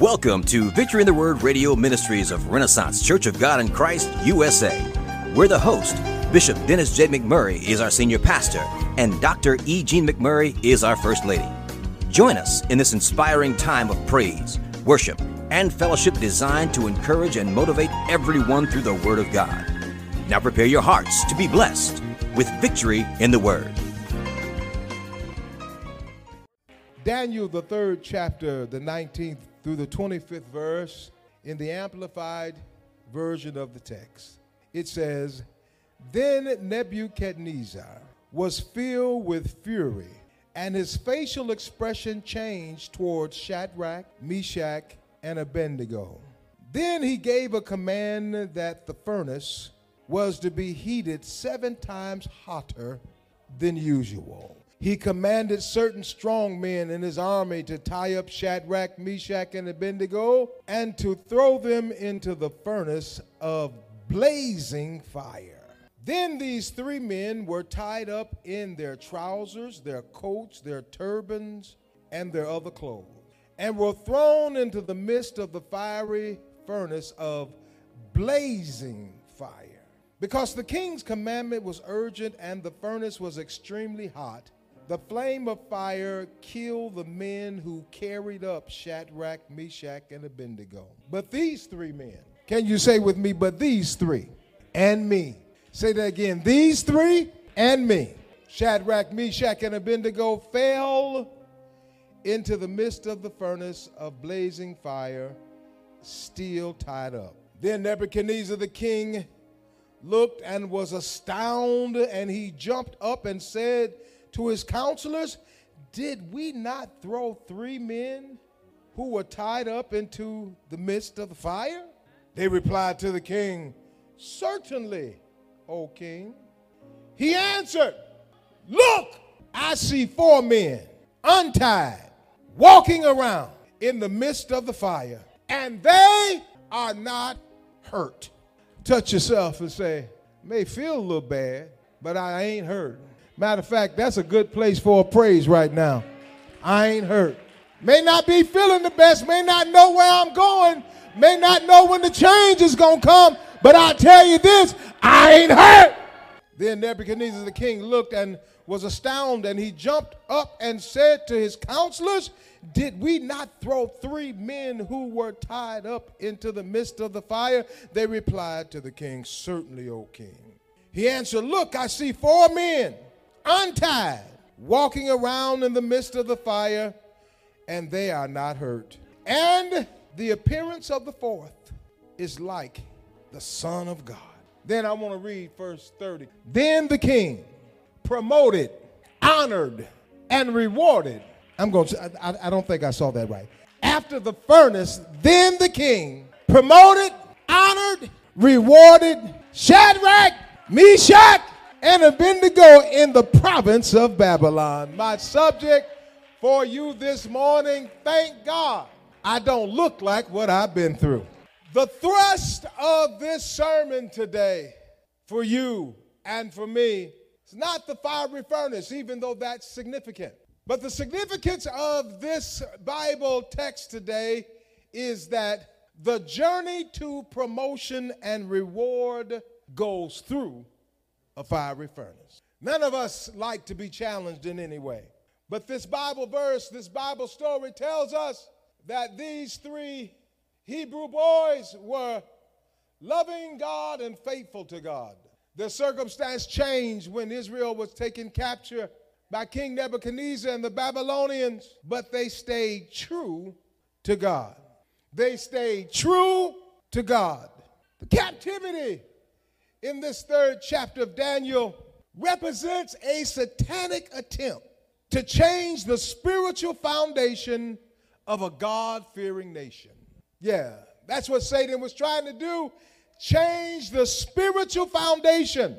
Welcome to Victory in the Word Radio Ministries of Renaissance Church of God in Christ, USA. We're the host. Bishop Dennis J. McMurray is our senior pastor, and Dr. E. Jean McMurray is our first lady. Join us in this inspiring time of praise, worship, and fellowship designed to encourage and motivate everyone through the Word of God. Now prepare your hearts to be blessed with victory in the Word. Daniel, the third chapter, the 19th through the 25th verse, in the amplified version of the text. It says, Then Nebuchadnezzar was filled with fury, and his facial expression changed towards Shadrach, Meshach, and Abednego. Then he gave a command that the furnace was to be heated seven times hotter than usual he commanded certain strong men in his army to tie up Shadrach, Meshach, and Abednego and to throw them into the furnace of blazing fire. Then these three men were tied up in their trousers, their coats, their turbans, and their other clothes, and were thrown into the midst of the fiery furnace of blazing fire. Because the king's commandment was urgent and the furnace was extremely hot, the flame of fire killed the men who carried up Shadrach, Meshach, and Abednego. But these three men, can you say with me, but these three and me? Say that again. These three and me. Shadrach, Meshach, and Abednego fell into the midst of the furnace of blazing fire, still tied up. Then Nebuchadnezzar the king looked and was astounded, and he jumped up and said, to his counselors, Did we not throw three men who were tied up into the midst of the fire? They replied to the king, Certainly, O king. He answered, Look, I see four men untied, walking around in the midst of the fire, and they are not hurt. Touch yourself and say, May feel a little bad, but I ain't hurt. Matter of fact, that's a good place for a praise right now. I ain't hurt. May not be feeling the best, may not know where I'm going, may not know when the change is going to come, but i tell you this I ain't hurt. Then Nebuchadnezzar the king looked and was astounded, and he jumped up and said to his counselors, Did we not throw three men who were tied up into the midst of the fire? They replied to the king, Certainly, O king. He answered, Look, I see four men untied, walking around in the midst of the fire, and they are not hurt. And the appearance of the fourth is like the Son of God. Then I want to read verse 30. Then the king promoted, honored, and rewarded. I'm going to, I, I don't think I saw that right. After the furnace, then the king promoted, honored, rewarded Shadrach, Meshach, and Abednego in the province of Babylon. My subject for you this morning, thank God I don't look like what I've been through. The thrust of this sermon today for you and for me is not the fiery furnace, even though that's significant. But the significance of this Bible text today is that the journey to promotion and reward goes through a fiery furnace. None of us like to be challenged in any way. But this Bible verse, this Bible story tells us that these three Hebrew boys were loving God and faithful to God. The circumstance changed when Israel was taken capture by King Nebuchadnezzar and the Babylonians, but they stayed true to God. They stayed true to God. The captivity in this third chapter of Daniel represents a satanic attempt to change the spiritual foundation of a God fearing nation. Yeah, that's what Satan was trying to do change the spiritual foundation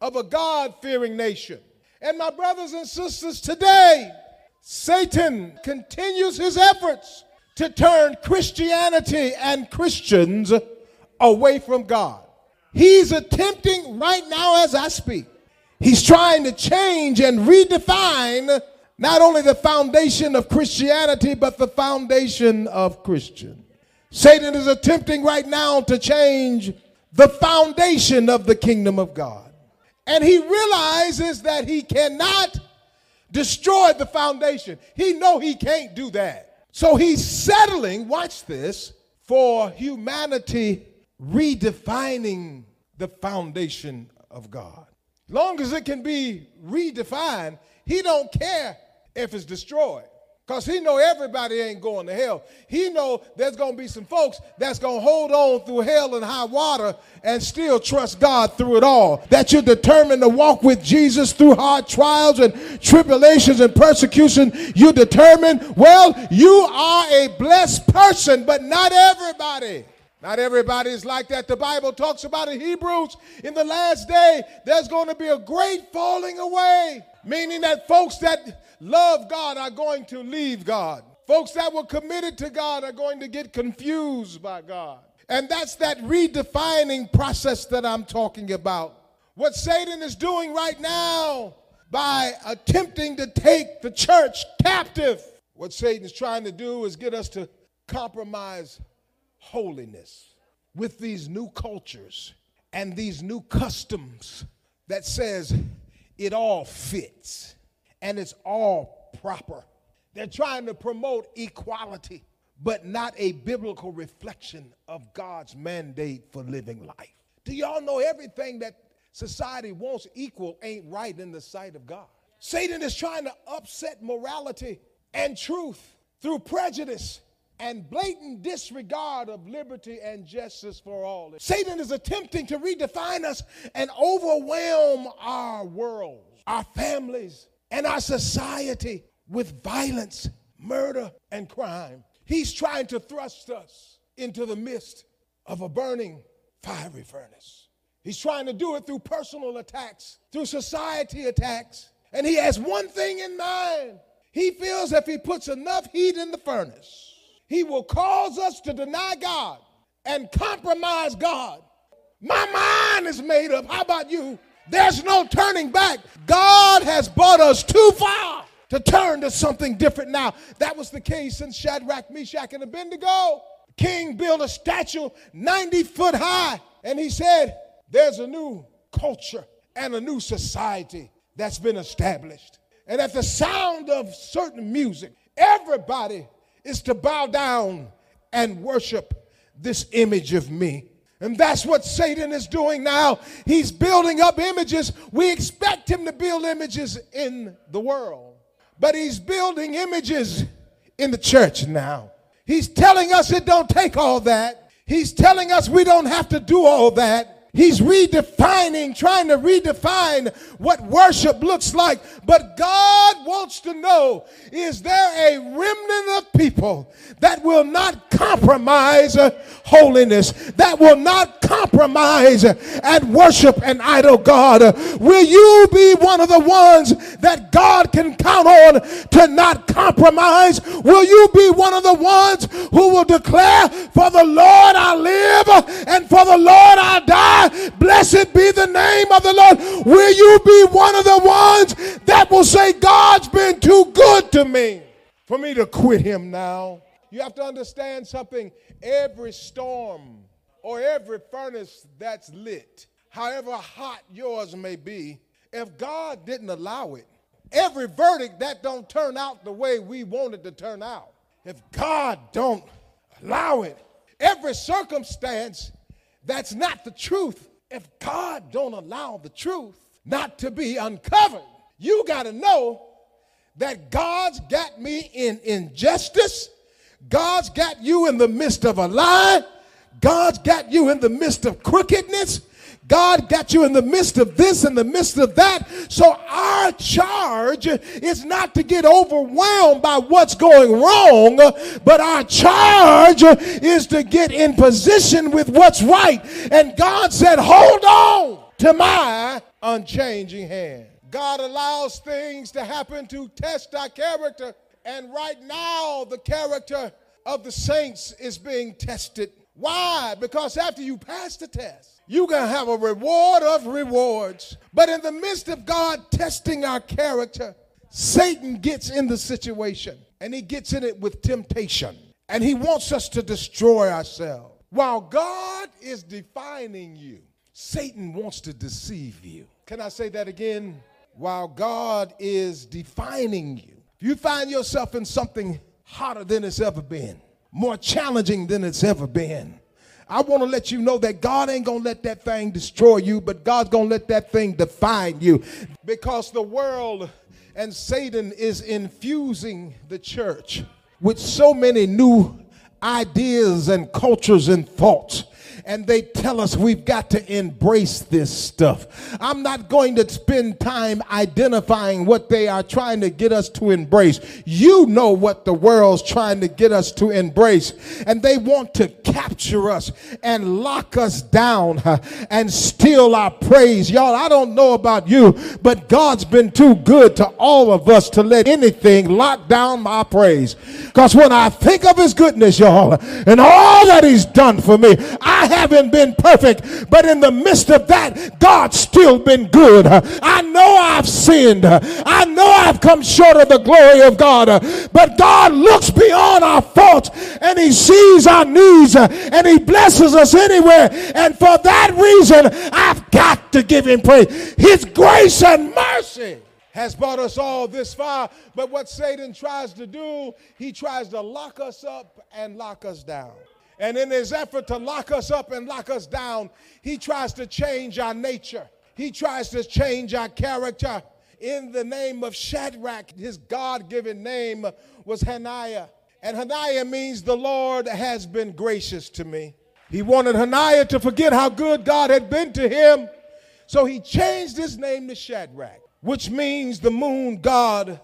of a God fearing nation. And my brothers and sisters, today, Satan continues his efforts to turn Christianity and Christians away from God. He's attempting right now as I speak. He's trying to change and redefine not only the foundation of Christianity, but the foundation of Christian. Satan is attempting right now to change the foundation of the kingdom of God. And he realizes that he cannot destroy the foundation. He know he can't do that. So he's settling, watch this, for humanity redefining the foundation of God. Long as it can be redefined, he don't care if it's destroyed. Because he know everybody ain't going to hell. He know there's going to be some folks that's going to hold on through hell and high water and still trust God through it all. That you're determined to walk with Jesus through hard trials and tribulations and persecution. You're determined, well, you are a blessed person, but not everybody. Not everybody is like that. The Bible talks about in Hebrews in the last day, there's going to be a great falling away, meaning that folks that love God are going to leave God. Folks that were committed to God are going to get confused by God. And that's that redefining process that I'm talking about. What Satan is doing right now by attempting to take the church captive, what Satan is trying to do is get us to compromise holiness with these new cultures and these new customs that says it all fits and it's all proper. They're trying to promote equality, but not a biblical reflection of God's mandate for living life. Do y'all know everything that society wants equal ain't right in the sight of God? Satan is trying to upset morality and truth through prejudice and blatant disregard of liberty and justice for all. Satan is attempting to redefine us and overwhelm our world, our families, and our society with violence, murder, and crime. He's trying to thrust us into the midst of a burning fiery furnace. He's trying to do it through personal attacks, through society attacks. And he has one thing in mind. He feels if he puts enough heat in the furnace, he will cause us to deny God and compromise God. My mind is made up. How about you? There's no turning back. God has brought us too far to turn to something different now. That was the case in Shadrach, Meshach, and Abednego. King built a statue 90 foot high, and he said, There's a new culture and a new society that's been established. And at the sound of certain music, everybody is to bow down and worship this image of me. And that's what Satan is doing now. He's building up images. We expect him to build images in the world, but he's building images in the church now. He's telling us it don't take all that. He's telling us we don't have to do all that. He's redefining, trying to redefine what worship looks like. But God wants to know is there a remnant of people that will not compromise holiness, that will not compromise and worship an idol God? Will you be one of the ones that God can count on to not compromise? Will you be one of the ones who will declare, For the Lord I live and for the Lord I die? Blessed be the name of the Lord. Will you be one of the ones that will say, God's been too good to me for me to quit him now? You have to understand something. Every storm or every furnace that's lit, however hot yours may be, if God didn't allow it, every verdict that don't turn out the way we want it to turn out, if God don't allow it, every circumstance that's not the truth. If God don't allow the truth not to be uncovered, you got to know that God's got me in injustice. God's got you in the midst of a lie. God's got you in the midst of crookedness. God got you in the midst of this, in the midst of that. So our charge is not to get overwhelmed by what's going wrong, but our charge is to get in position with what's right. And God said, hold on to my unchanging hand. God allows things to happen to test our character. And right now, the character of the saints is being tested. Why? Because after you pass the test, you're going to have a reward of rewards. But in the midst of God testing our character, Satan gets in the situation and he gets in it with temptation and he wants us to destroy ourselves. While God is defining you, Satan wants to deceive you. Can I say that again? While God is defining you, if you find yourself in something hotter than it's ever been, more challenging than it's ever been, I want to let you know that God ain't going to let that thing destroy you, but God's going to let that thing define you. Because the world and Satan is infusing the church with so many new ideas and cultures and thoughts and they tell us we've got to embrace this stuff. I'm not going to spend time identifying what they are trying to get us to embrace. You know what the world's trying to get us to embrace, and they want to capture us and lock us down and steal our praise. Y'all, I don't know about you, but God's been too good to all of us to let anything lock down my praise. Because when I think of his goodness, y'all, and all that he's done for me, I haven't been perfect, but in the midst of that, God's still been good. I know I've sinned. I know I've come short of the glory of God, but God looks beyond our faults and He sees our needs and He blesses us anywhere. And for that reason, I've got to give Him praise. His grace and mercy has brought us all this far. But what Satan tries to do, he tries to lock us up and lock us down. And in his effort to lock us up and lock us down, he tries to change our nature. He tries to change our character. In the name of Shadrach, his God given name was Hananiah. And Hananiah means the Lord has been gracious to me. He wanted Hananiah to forget how good God had been to him. So he changed his name to Shadrach, which means the moon god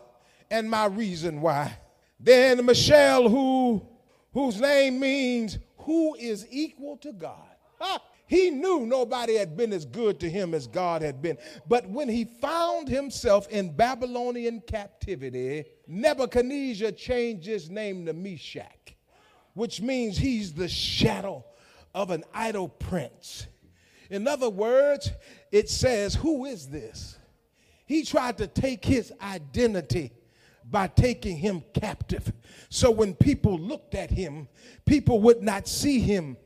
and my reason why. Then Mishael, who whose name means who is equal to God. He knew nobody had been as good to him as God had been. But when he found himself in Babylonian captivity, Nebuchadnezzar changed his name to Meshach, which means he's the shadow of an idol prince. In other words, it says, Who is this? He tried to take his identity by taking him captive. So when people looked at him, people would not see him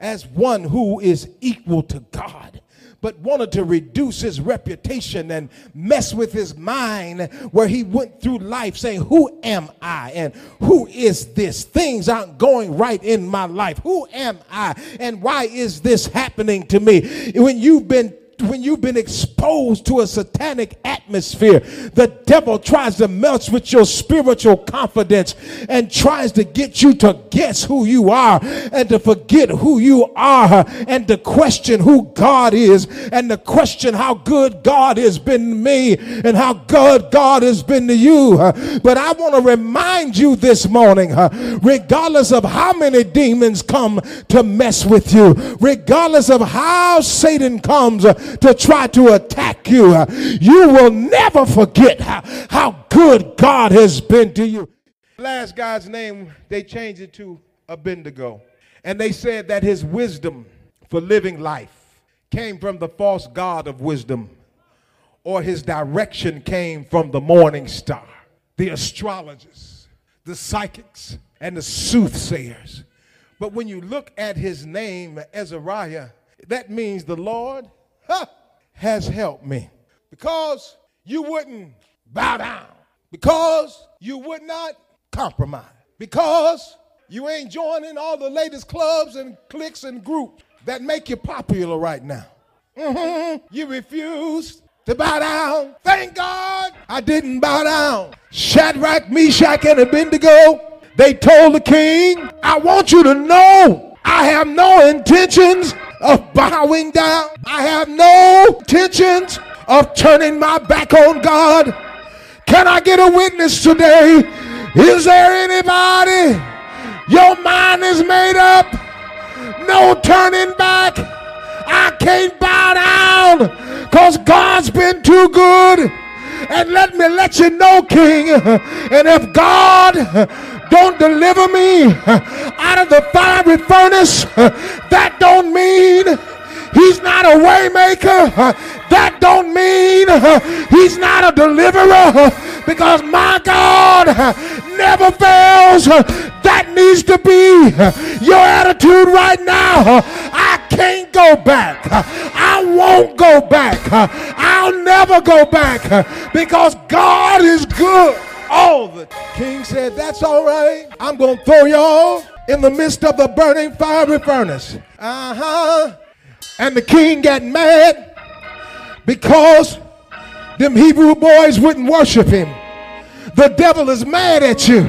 as one who is equal to God but wanted to reduce his reputation and mess with his mind where he went through life saying, Who am I? And who is this? Things aren't going right in my life. Who am I? And why is this happening to me? When you've been when you've been exposed to a satanic atmosphere, the devil tries to mess with your spiritual confidence and tries to get you to guess who you are and to forget who you are and to question who God is and to question how good God has been to me and how good God has been to you. But I want to remind you this morning, regardless of how many demons come to mess with you, regardless of how Satan comes to try to attack you, you will never forget how, how good God has been to you. Last guy's name, they changed it to Abednego. And they said that his wisdom for living life came from the false God of wisdom, or his direction came from the morning star, the astrologers, the psychics, and the soothsayers. But when you look at his name, Azariah, that means the Lord has helped me. Because you wouldn't bow down. Because you would not compromise. Because you ain't joining all the latest clubs and cliques and groups that make you popular right now. Mm-hmm. You refused to bow down. Thank God I didn't bow down. Shadrach, Meshach, and Abednego, they told the king, I want you to know I have no intentions of bowing down. I have no intentions of turning my back on God. Can I get a witness today? Is there anybody? Your mind is made up. No turning back. I can't bow down because God's been too good. And let me let you know, King, and if God don't deliver me uh, out of the fiery furnace, uh, that don't mean he's not a waymaker. Uh, that don't mean he's not a deliverer. because my God never fails. That needs to be your attitude right now. I can't go back. I won't go back. I'll never go back because God is good all the king said that's all right i'm gonna throw y'all in the midst of the burning fiery furnace uh-huh and the king got mad because them Hebrew boys wouldn't worship him. The devil is mad at you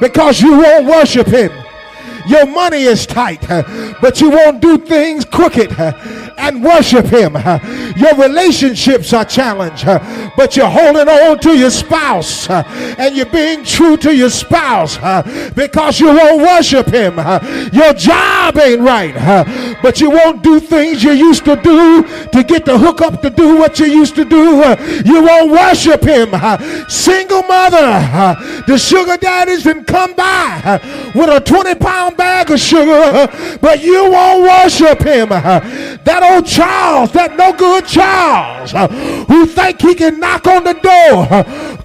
because you won't worship him. Your money is tight, but you won't do things crooked and worship him. Your relationships are challenged, but you're holding on to your spouse and you're being true to your spouse because you won't worship him. Your job ain't right, but you won't do things you used to do to get the hook up to do what you used to do. You won't worship him. Single mother, the sugar daddies can come by with a 20 pound bag of sugar, but you won't worship him. That old Charles, that no good Charles, uh, who think he can knock on the door,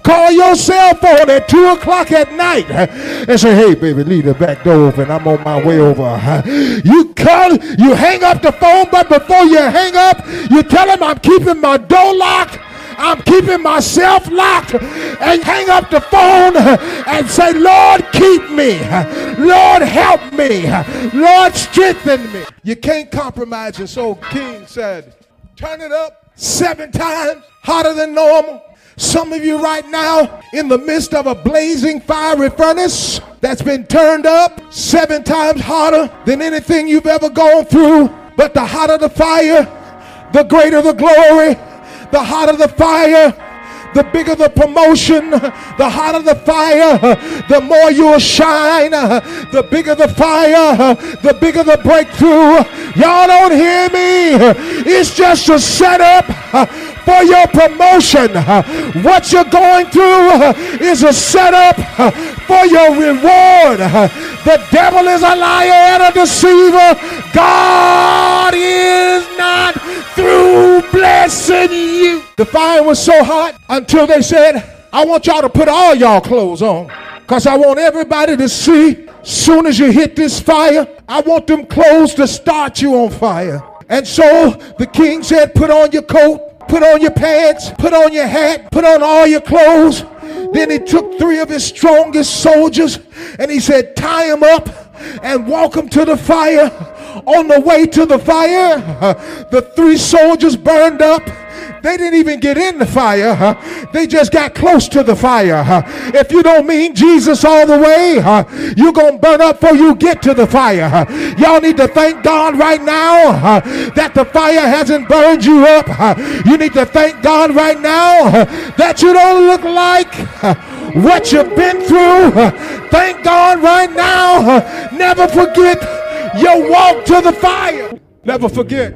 call your cell phone at 2 o'clock at night uh, and say, hey, baby, leave the back door open. I'm on my way over. Uh, you call, you hang up the phone, but before you hang up, you tell him I'm keeping my door locked. I'm keeping myself locked and hang up the phone and say, Lord, keep me. Lord, help me. Lord, strengthen me. You can't compromise. And so King said, turn it up seven times hotter than normal. Some of you right now in the midst of a blazing fiery furnace that's been turned up seven times hotter than anything you've ever gone through. But the hotter the fire, the greater the glory the hotter the fire, the bigger the promotion, the hotter the fire, the more you'll shine, the bigger the fire, the bigger the breakthrough. Y'all don't hear me. It's just a setup for your promotion. What you're going through is a setup for your reward. The devil is a liar and a deceiver. God is not blessing you. The fire was so hot until they said, I want y'all to put all y'all clothes on. Because I want everybody to see, soon as you hit this fire, I want them clothes to start you on fire. And so the king said, Put on your coat, put on your pants, put on your hat, put on all your clothes. Then he took three of his strongest soldiers and he said, Tie them up and walk them to the fire. On the way to the fire, the three soldiers burned up they didn't even get in the fire. They just got close to the fire. If you don't mean Jesus all the way, you're going to burn up before you get to the fire. Y'all need to thank God right now that the fire hasn't burned you up. You need to thank God right now that you don't look like? What you've been through. Thank God right now. Never forget your walk to the fire. Never forget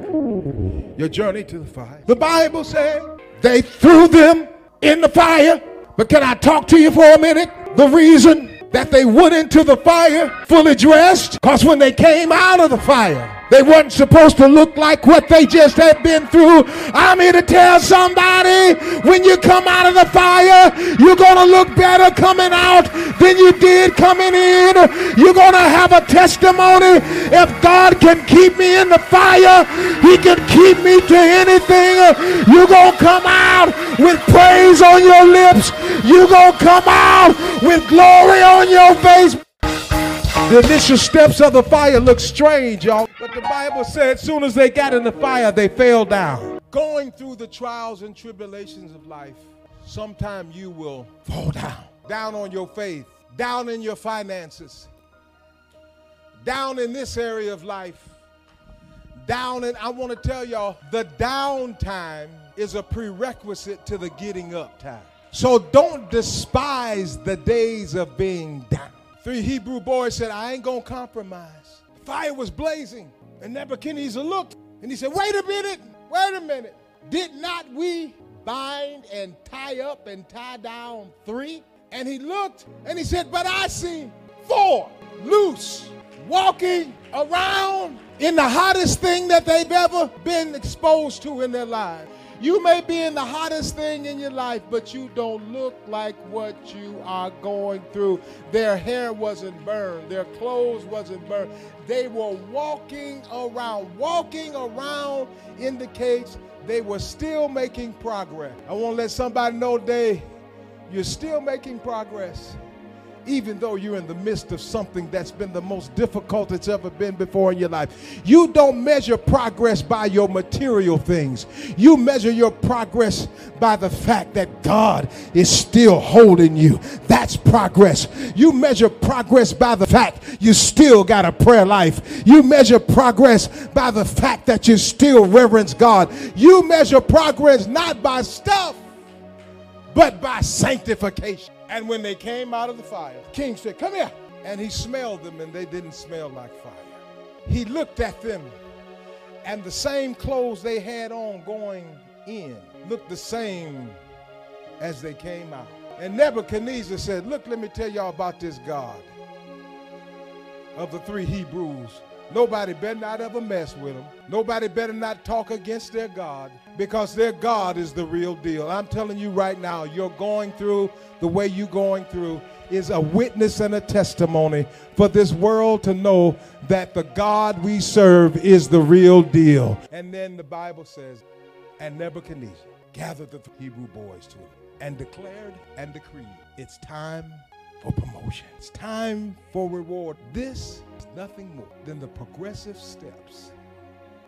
your journey to the fire. The Bible said they threw them in the fire. But can I talk to you for a minute? The reason that they went into the fire fully dressed, because when they came out of the fire, they weren't supposed to look like what they just had been through. I'm here to tell somebody when you come out of the fire, you're going to look better coming out than you did coming in. You're going to have a testimony. If God can keep me in the fire, he can keep me to anything. You're going to come out with praise on your lips. You're going to come out with glory on your face. The initial steps of the fire look strange, y'all. But the Bible said as soon as they got in the fire, they fell down. Going through the trials and tribulations of life, sometime you will fall down. Down on your faith, down in your finances, down in this area of life, down in, I want to tell y'all, the downtime is a prerequisite to the getting up time. So don't despise the days of being down. Three Hebrew boys said, I ain't gonna compromise. Fire was blazing, and Nebuchadnezzar looked and he said, Wait a minute, wait a minute. Did not we bind and tie up and tie down three? And he looked and he said, But I see four loose, walking around in the hottest thing that they've ever been exposed to in their lives. You may be in the hottest thing in your life, but you don't look like what you are going through. Their hair wasn't burned, their clothes wasn't burned. They were walking around. Walking around indicates they were still making progress. I want to let somebody know today you're still making progress even though you're in the midst of something that's been the most difficult it's ever been before in your life. You don't measure progress by your material things, you measure your progress by the fact that God is still holding you. That's progress. You measure progress by the fact you still got a prayer life. You measure progress by the fact that you still reverence God. You measure progress not by stuff, but by sanctification. And when they came out of the fire, king said, Come here. And he smelled them, and they didn't smell like fire. He looked at them, and the same clothes they had on going in looked the same as they came out. And Nebuchadnezzar said, Look, let me tell y'all about this God of the three Hebrews Nobody better not ever mess with them. Nobody better not talk against their God because their God is the real deal. I'm telling you right now, you're going through the way you're going through is a witness and a testimony for this world to know that the God we serve is the real deal. And then the Bible says, and Nebuchadnezzar gathered the Hebrew boys to him and declared and decreed, it's time for promotion. It's time for reward. This is nothing more than the progressive steps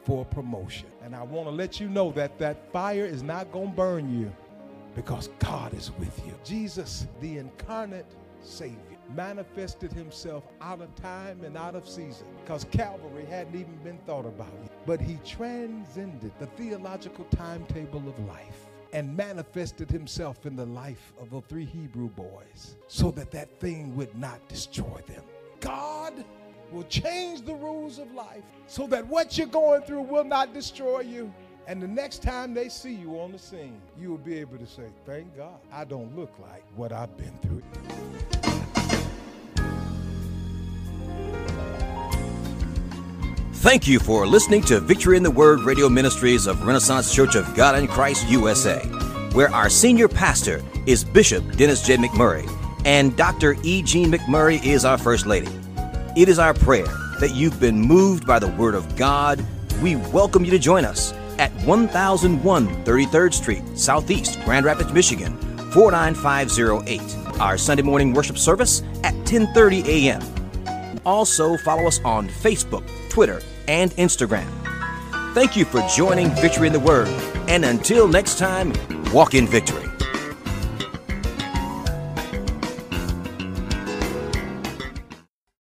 for promotion. And I want to let you know that that fire is not going to burn you because God is with you. Jesus, the incarnate Savior, manifested himself out of time and out of season because Calvary hadn't even been thought about yet. But he transcended the theological timetable of life and manifested himself in the life of the three Hebrew boys so that that thing would not destroy them. God will change the rules of life so that what you're going through will not destroy you. And the next time they see you on the scene, you will be able to say, Thank God, I don't look like what I've been through. Thank you for listening to Victory in the Word radio ministries of Renaissance Church of God in Christ USA, where our senior pastor is Bishop Dennis J. McMurray and Dr. E. Jean McMurray is our First Lady. It is our prayer that you've been moved by the Word of God. We welcome you to join us at 1001 33rd Street, Southeast, Grand Rapids, Michigan, 49508. Our Sunday morning worship service at 10:30 a.m. Also, follow us on Facebook, Twitter, and Instagram. Thank you for joining Victory in the Word, and until next time, walk in victory.